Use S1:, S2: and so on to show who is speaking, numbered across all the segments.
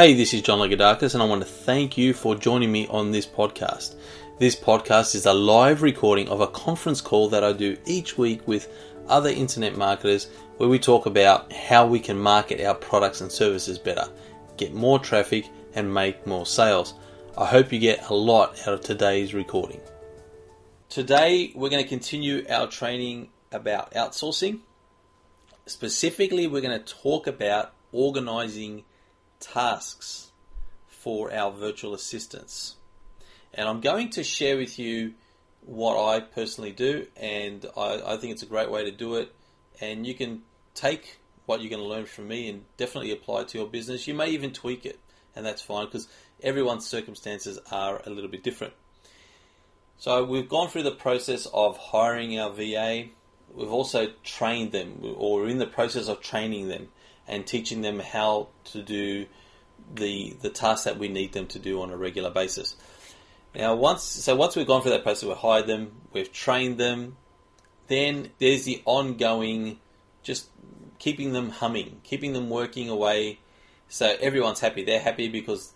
S1: Hey, this is John Lagoudakis, and I want to thank you for joining me on this podcast. This podcast is a live recording of a conference call that I do each week with other internet marketers where we talk about how we can market our products and services better, get more traffic, and make more sales. I hope you get a lot out of today's recording. Today, we're going to continue our training about outsourcing. Specifically, we're going to talk about organizing tasks for our virtual assistants. And I'm going to share with you what I personally do, and I, I think it's a great way to do it. And you can take what you're going to learn from me and definitely apply it to your business. You may even tweak it, and that's fine because everyone's circumstances are a little bit different. So we've gone through the process of hiring our VA. We've also trained them, or in the process of training them and teaching them how to do the the tasks that we need them to do on a regular basis. Now, once so once we've gone through that process, we've hired them, we've trained them. Then there's the ongoing, just keeping them humming, keeping them working away, so everyone's happy. They're happy because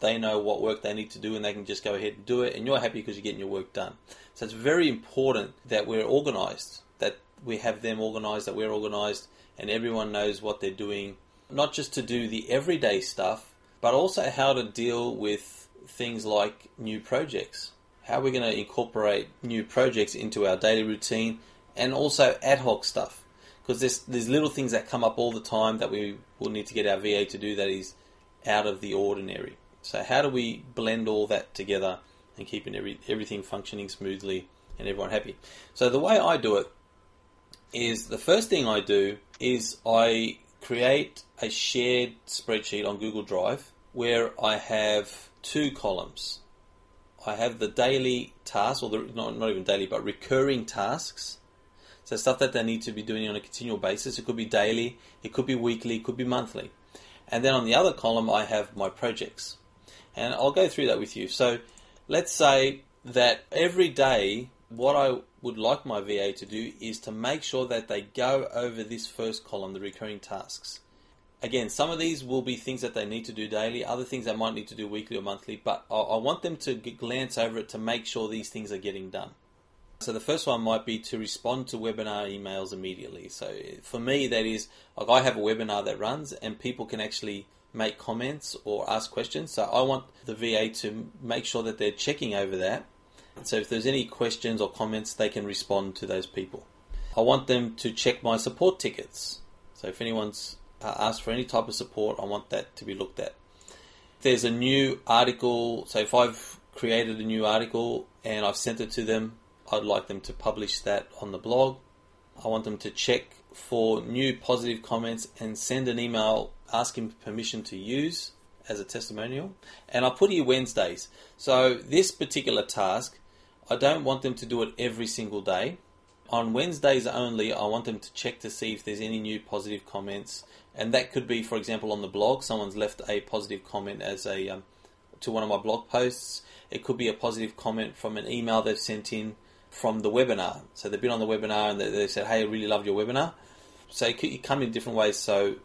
S1: they know what work they need to do and they can just go ahead and do it, and you're happy because you're getting your work done. So it's very important that we're organized, that we have them organized, that we're organized, and everyone knows what they're doing, not just to do the everyday stuff, but also how to deal with things like new projects. How we're going to incorporate new projects into our daily routine and also ad hoc stuff. Because there's, there's little things that come up all the time that we will need to get our VA to do that is out of the ordinary. So, how do we blend all that together and keeping every, everything functioning smoothly and everyone happy? So, the way I do it is the first thing I do is I create a shared spreadsheet on Google Drive where I have two columns. I have the daily tasks, or the, not, not even daily, but recurring tasks. So stuff that they need to be doing on a continual basis. It could be daily, it could be weekly, it could be monthly. And then on the other column, I have my projects. And I'll go through that with you. So let's say that every day, what I would like my VA to do is to make sure that they go over this first column, the recurring tasks. Again, some of these will be things that they need to do daily, other things they might need to do weekly or monthly, but I want them to glance over it to make sure these things are getting done. So the first one might be to respond to webinar emails immediately. So for me, that is like I have a webinar that runs and people can actually make comments or ask questions. So I want the VA to make sure that they're checking over that. So if there's any questions or comments, they can respond to those people. I want them to check my support tickets. So if anyone's uh, asked for any type of support, I want that to be looked at. If there's a new article, so if I've created a new article and I've sent it to them, I'd like them to publish that on the blog. I want them to check for new positive comments and send an email asking permission to use as a testimonial. And I put here Wednesdays. So this particular task, I don't want them to do it every single day. On Wednesdays only, I want them to check to see if there's any new positive comments, and that could be, for example, on the blog. Someone's left a positive comment as a um, to one of my blog posts. It could be a positive comment from an email they've sent in from the webinar. So they've been on the webinar and they, they said, "Hey, I really loved your webinar." So it, could, it come in different ways. So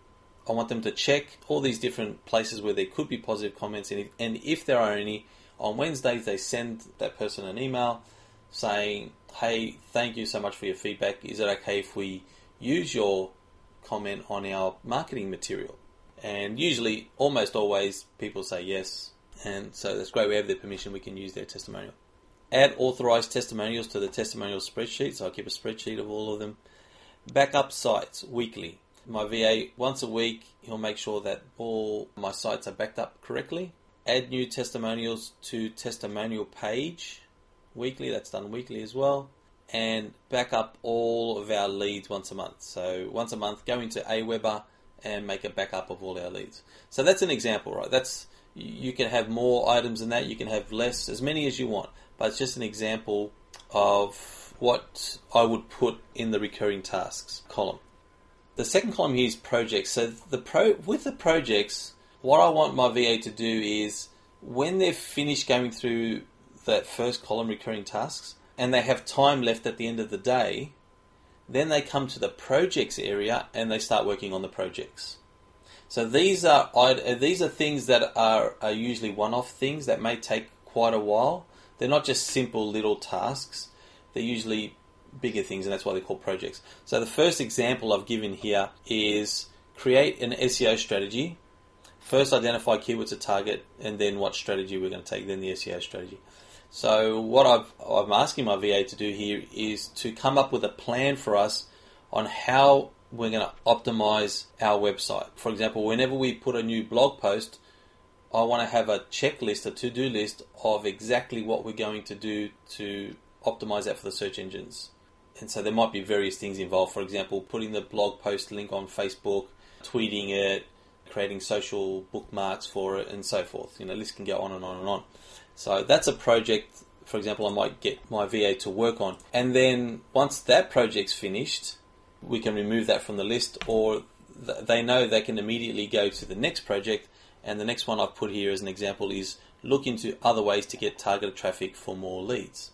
S1: I want them to check all these different places where there could be positive comments, and if, and if there are any, on Wednesdays they send that person an email saying, "Hey, thank you so much for your feedback. Is it okay if we use your comment on our marketing material?" And usually, almost always, people say yes, and so that's great. We have their permission. We can use their testimonial. Add authorized testimonials to the testimonial spreadsheet. So I keep a spreadsheet of all of them. Backup sites weekly. My VA once a week, he'll make sure that all my sites are backed up correctly. Add new testimonials to testimonial page weekly. That's done weekly as well. And back up all of our leads once a month. So once a month, go into Aweber and make a backup of all our leads. So that's an example, right? That's you can have more items than that. You can have less, as many as you want. But it's just an example of what I would put in the recurring tasks column. The second column here is projects. So the pro with the projects, what I want my VA to do is when they've finished going through that first column recurring tasks and they have time left at the end of the day, then they come to the projects area and they start working on the projects. So these are these are things that are, are usually one-off things that may take quite a while. They're not just simple little tasks. They're usually bigger things, and that's why they're called projects. So the first example I've given here is create an SEO strategy. First, identify keywords to target, and then what strategy we're going to take. Then the SEO strategy. So what I've, I'm asking my VA to do here is to come up with a plan for us on how we're going to optimize our website. For example, whenever we put a new blog post, I want to have a checklist, a to-do list of exactly what we're going to do to optimize that for the search engines. And so there might be various things involved. For example, putting the blog post link on Facebook, tweeting it, creating social bookmarks for it, and so forth. You know, list can go on and on and on. So that's a project, for example, I might get my VA to work on. And then once that project's finished, we can remove that from the list, or th- they know they can immediately go to the next project. And the next one I've put here as an example is look into other ways to get targeted traffic for more leads.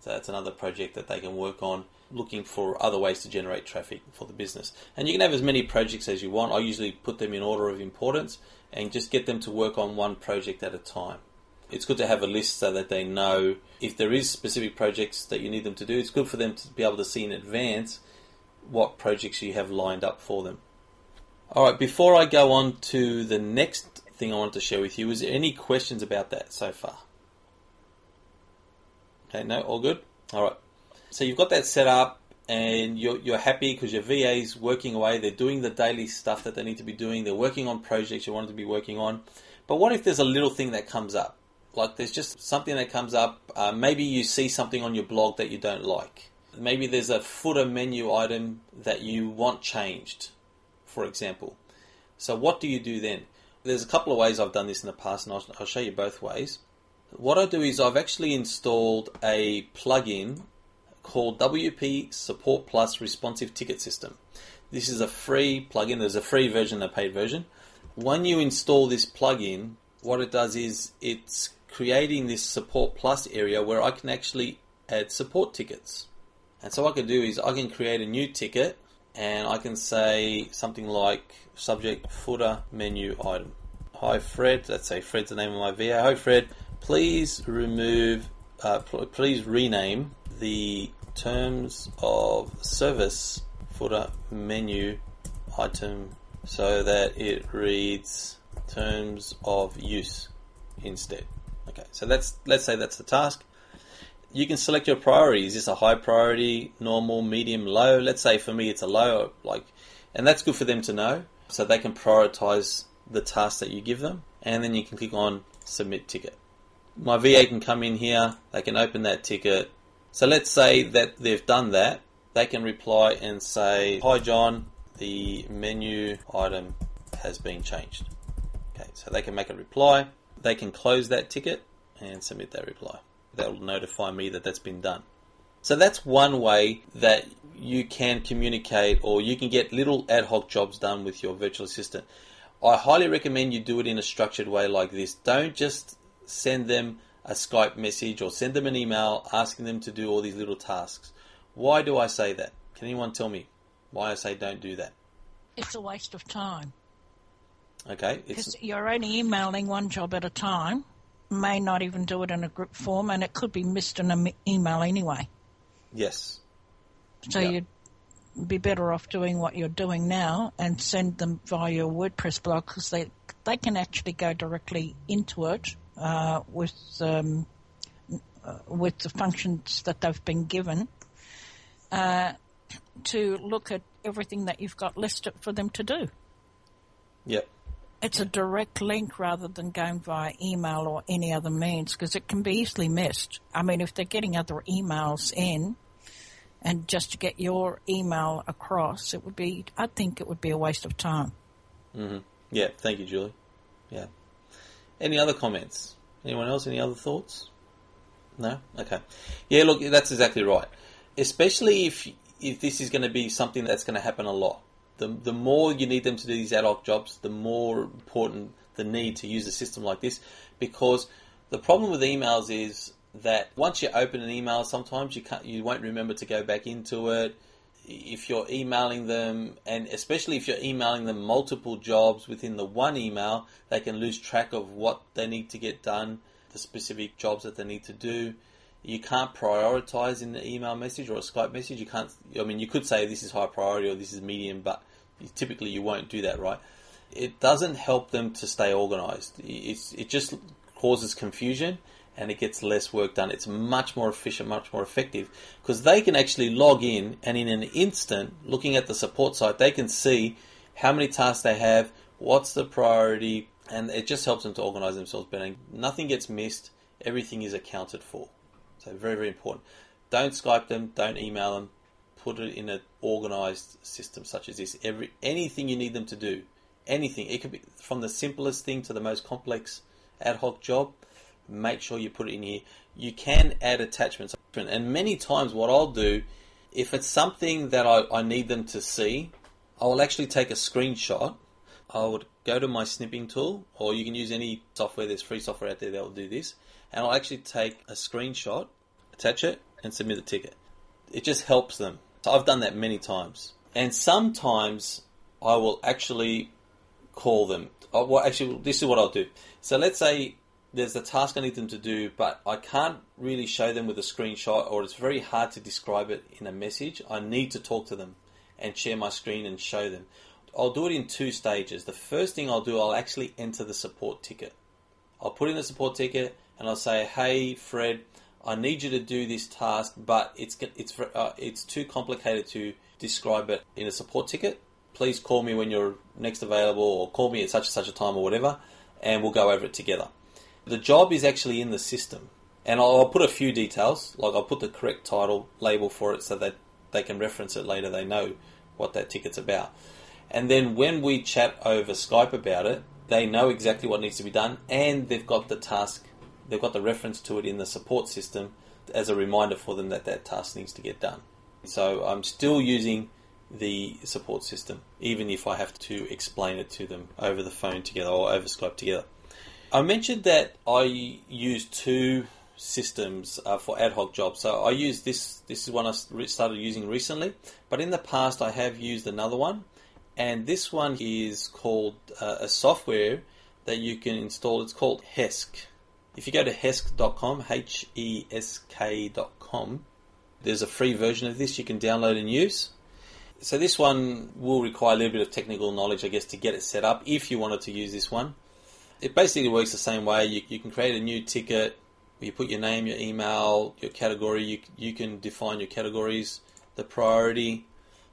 S1: So that's another project that they can work on, looking for other ways to generate traffic for the business. And you can have as many projects as you want. I usually put them in order of importance and just get them to work on one project at a time. It's good to have a list so that they know if there is specific projects that you need them to do. It's good for them to be able to see in advance what projects you have lined up for them. All right, before I go on to the next thing I wanted to share with you, is there any questions about that so far? Okay, no, all good? All right. So you've got that set up and you're, you're happy because your VA is working away. They're doing the daily stuff that they need to be doing. They're working on projects you want to be working on. But what if there's a little thing that comes up? Like there's just something that comes up. Uh, maybe you see something on your blog that you don't like. Maybe there's a footer menu item that you want changed, for example. So what do you do then? There's a couple of ways I've done this in the past, and I'll, I'll show you both ways. What I do is I've actually installed a plugin called WP Support Plus Responsive Ticket System. This is a free plugin. There's a free version and a paid version. When you install this plugin, what it does is it's creating this Support Plus area where I can actually add support tickets. And so what I can do is I can create a new ticket and I can say something like subject footer menu item. Hi Fred, let's say Fred's the name of my VA. Hi Fred, please remove, uh, please rename the terms of service footer menu item so that it reads terms of use instead. Okay, so that's let's say that's the task. You can select your priority. Is this a high priority, normal, medium, low? Let's say for me it's a low, like, and that's good for them to know, so they can prioritize the task that you give them, and then you can click on submit ticket. My VA can come in here, they can open that ticket. So let's say that they've done that, they can reply and say, Hi John, the menu item has been changed. Okay, so they can make a reply, they can close that ticket and submit that reply. That will notify me that that's been done. So that's one way that you can communicate or you can get little ad hoc jobs done with your virtual assistant. I highly recommend you do it in a structured way like this. Don't just send them a Skype message or send them an email asking them to do all these little tasks. Why do I say that? Can anyone tell me why I say don't do that?
S2: It's a waste of time.
S1: Okay.
S2: Because you're only emailing one job at a time, may not even do it in a group form, and it could be missed in an email anyway.
S1: Yes.
S2: So you'd be better off doing what you're doing now and send them via your WordPress blog because they they can actually go directly into it uh, with um, uh, with the functions that they've been given uh, to look at everything that you've got listed for them to do.
S1: Yep.
S2: It's a direct link rather than going via email or any other means because it can be easily missed. I mean, if they're getting other emails in and just to get your email across, it would be, I think it would be a waste of time.
S1: Mm-hmm. Yeah, thank you, Julie. Yeah. Any other comments? Anyone else? Any other thoughts? No? Okay. Yeah, look, that's exactly right. Especially if if this is going to be something that's going to happen a lot the, the more you need them to do these ad hoc jobs, the more important the need to use a system like this. Because the problem with emails is that once you open an email, sometimes you can't, you won't remember to go back into it. If you're emailing them, and especially if you're emailing them multiple jobs within the one email, they can lose track of what they need to get done, the specific jobs that they need to do. You can't prioritize in the email message or a Skype message. You can't. I mean, you could say this is high priority or this is medium, but typically you won't do that, right? It doesn't help them to stay organized. It's, it just causes confusion and it gets less work done. It's much more efficient, much more effective because they can actually log in and in an instant, looking at the support site, they can see how many tasks they have, what's the priority, and it just helps them to organize themselves better. Nothing gets missed, everything is accounted for. So, very, very important. Don't Skype them, don't email them, put it in an organized system such as this. Every anything you need them to do, anything. It could be from the simplest thing to the most complex ad hoc job make sure you put it in here. You can add attachments. And many times, what I'll do, if it's something that I, I need them to see, I will actually take a screenshot. I would go to my snipping tool, or you can use any software, there's free software out there that will do this. And I'll actually take a screenshot, attach it, and submit the ticket. It just helps them. So I've done that many times. And sometimes I will actually call them. Oh, well, actually, this is what I'll do. So let's say there's a task I need them to do, but I can't really show them with a screenshot, or it's very hard to describe it in a message. I need to talk to them and share my screen and show them. I'll do it in two stages. The first thing I'll do, I'll actually enter the support ticket. I'll put in the support ticket and I'll say, "Hey, Fred, I need you to do this task, but it's it's uh, it's too complicated to describe it in a support ticket. Please call me when you're next available, or call me at such and such a time, or whatever, and we'll go over it together." The job is actually in the system. And I'll, I'll put a few details, like I'll put the correct title label for it so that they can reference it later, they know what that ticket's about. And then when we chat over Skype about it, they know exactly what needs to be done and they've got the task, they've got the reference to it in the support system as a reminder for them that that task needs to get done. So I'm still using the support system, even if I have to explain it to them over the phone together or over Skype together. I mentioned that I use two systems uh, for ad hoc jobs. So I use this. This is one I started using recently, but in the past I have used another one, and this one is called uh, a software that you can install. It's called Hesk. If you go to hesk.com, H E S K.com, there's a free version of this you can download and use. So this one will require a little bit of technical knowledge, I guess, to get it set up if you wanted to use this one it basically works the same way. You, you can create a new ticket. You put your name, your email, your category. You, you can define your categories, the priority,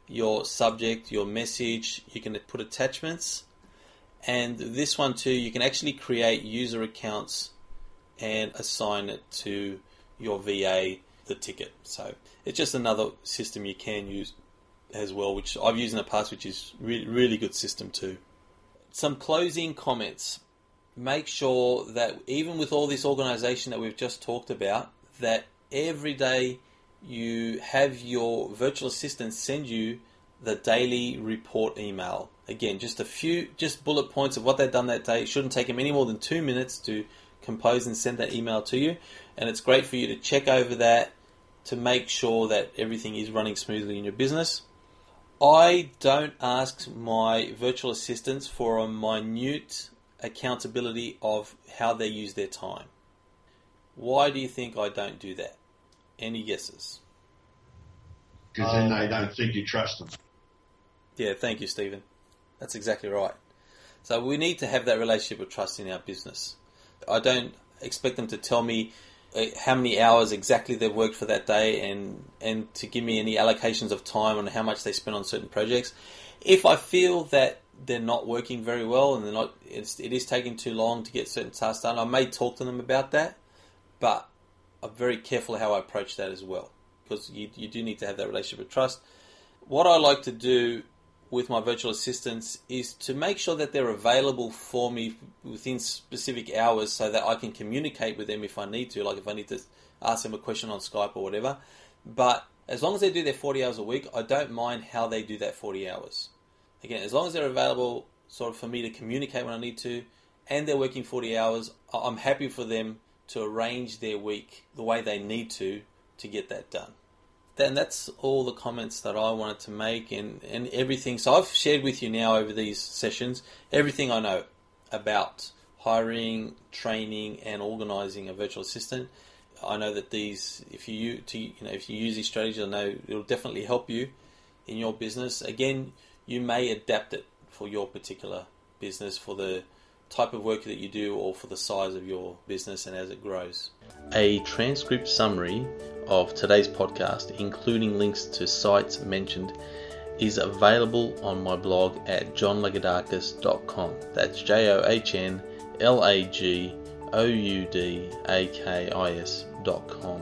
S1: your subject, your message. You can put attachments. And this one too, you can actually create user accounts and assign it to your VA the ticket. So it's just another system you can use as well, which I've used in the past, which is really really good system too. Some closing comments make sure that even with all this organization that we've just talked about, that every day you have your virtual assistant send you the daily report email. Again, just a few, just bullet points of what they've done that day. It shouldn't take them any more than two minutes to compose and send that email to you. And it's great for you to check over that to make sure that everything is running smoothly in your business. I don't ask my virtual assistants for a minute accountability of how they use their time. Why do you think I don't do that? Any guesses?
S3: Because then they don't think you trust them.
S1: Yeah, thank you, Stephen. That's exactly right. So we need to have that relationship of trust in our business. I don't expect them to tell me uh, how many hours exactly they've worked for that day and and to give me any allocations of time on how much they spend on certain projects. If I feel that they're not working very well and they're not it's, it is taking too long to get certain tasks done. I may talk to them about that, but I'm very careful how I approach that as well because you, you do need to have that relationship of trust. What I like to do with my virtual assistants is to make sure that they're available for me within specific hours so that I can communicate with them if I need to, like if I need to ask them a question on Skype or whatever. But as long as they do their 40 hours a week, I don't mind how they do that 40 hours again, as long as they're available sort of for me to communicate when I need to, and they're working 40 hours, I'm happy for them to arrange their week the way they need to to get that done. then that's all the comments that I wanted to make and, and everything. So I've shared with you now over these sessions everything I know about hiring, training, and organizing a virtual assistant. I know that these, if you to, you know, if you use these strategies, I know it'll definitely help you in your business. Again, you may adapt it for your particular business, for the type of work that you do, or for the size of your business and as it grows. A transcript summary of today's podcast, including links to sites mentioned, is available on my blog at johnlagoudakis.com. That's J O H N L A G O U D A K I S.com.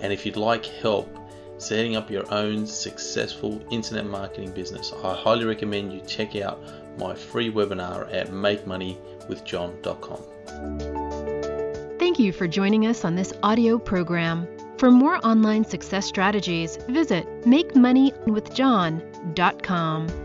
S1: And if you'd like help setting up your own successful internet marketing business, I highly recommend you check out my free webinar at makemoneywithjohn.com.
S4: Thank you for joining us on this audio program. For more online success strategies, visit MakeMoneyWithJohn.com.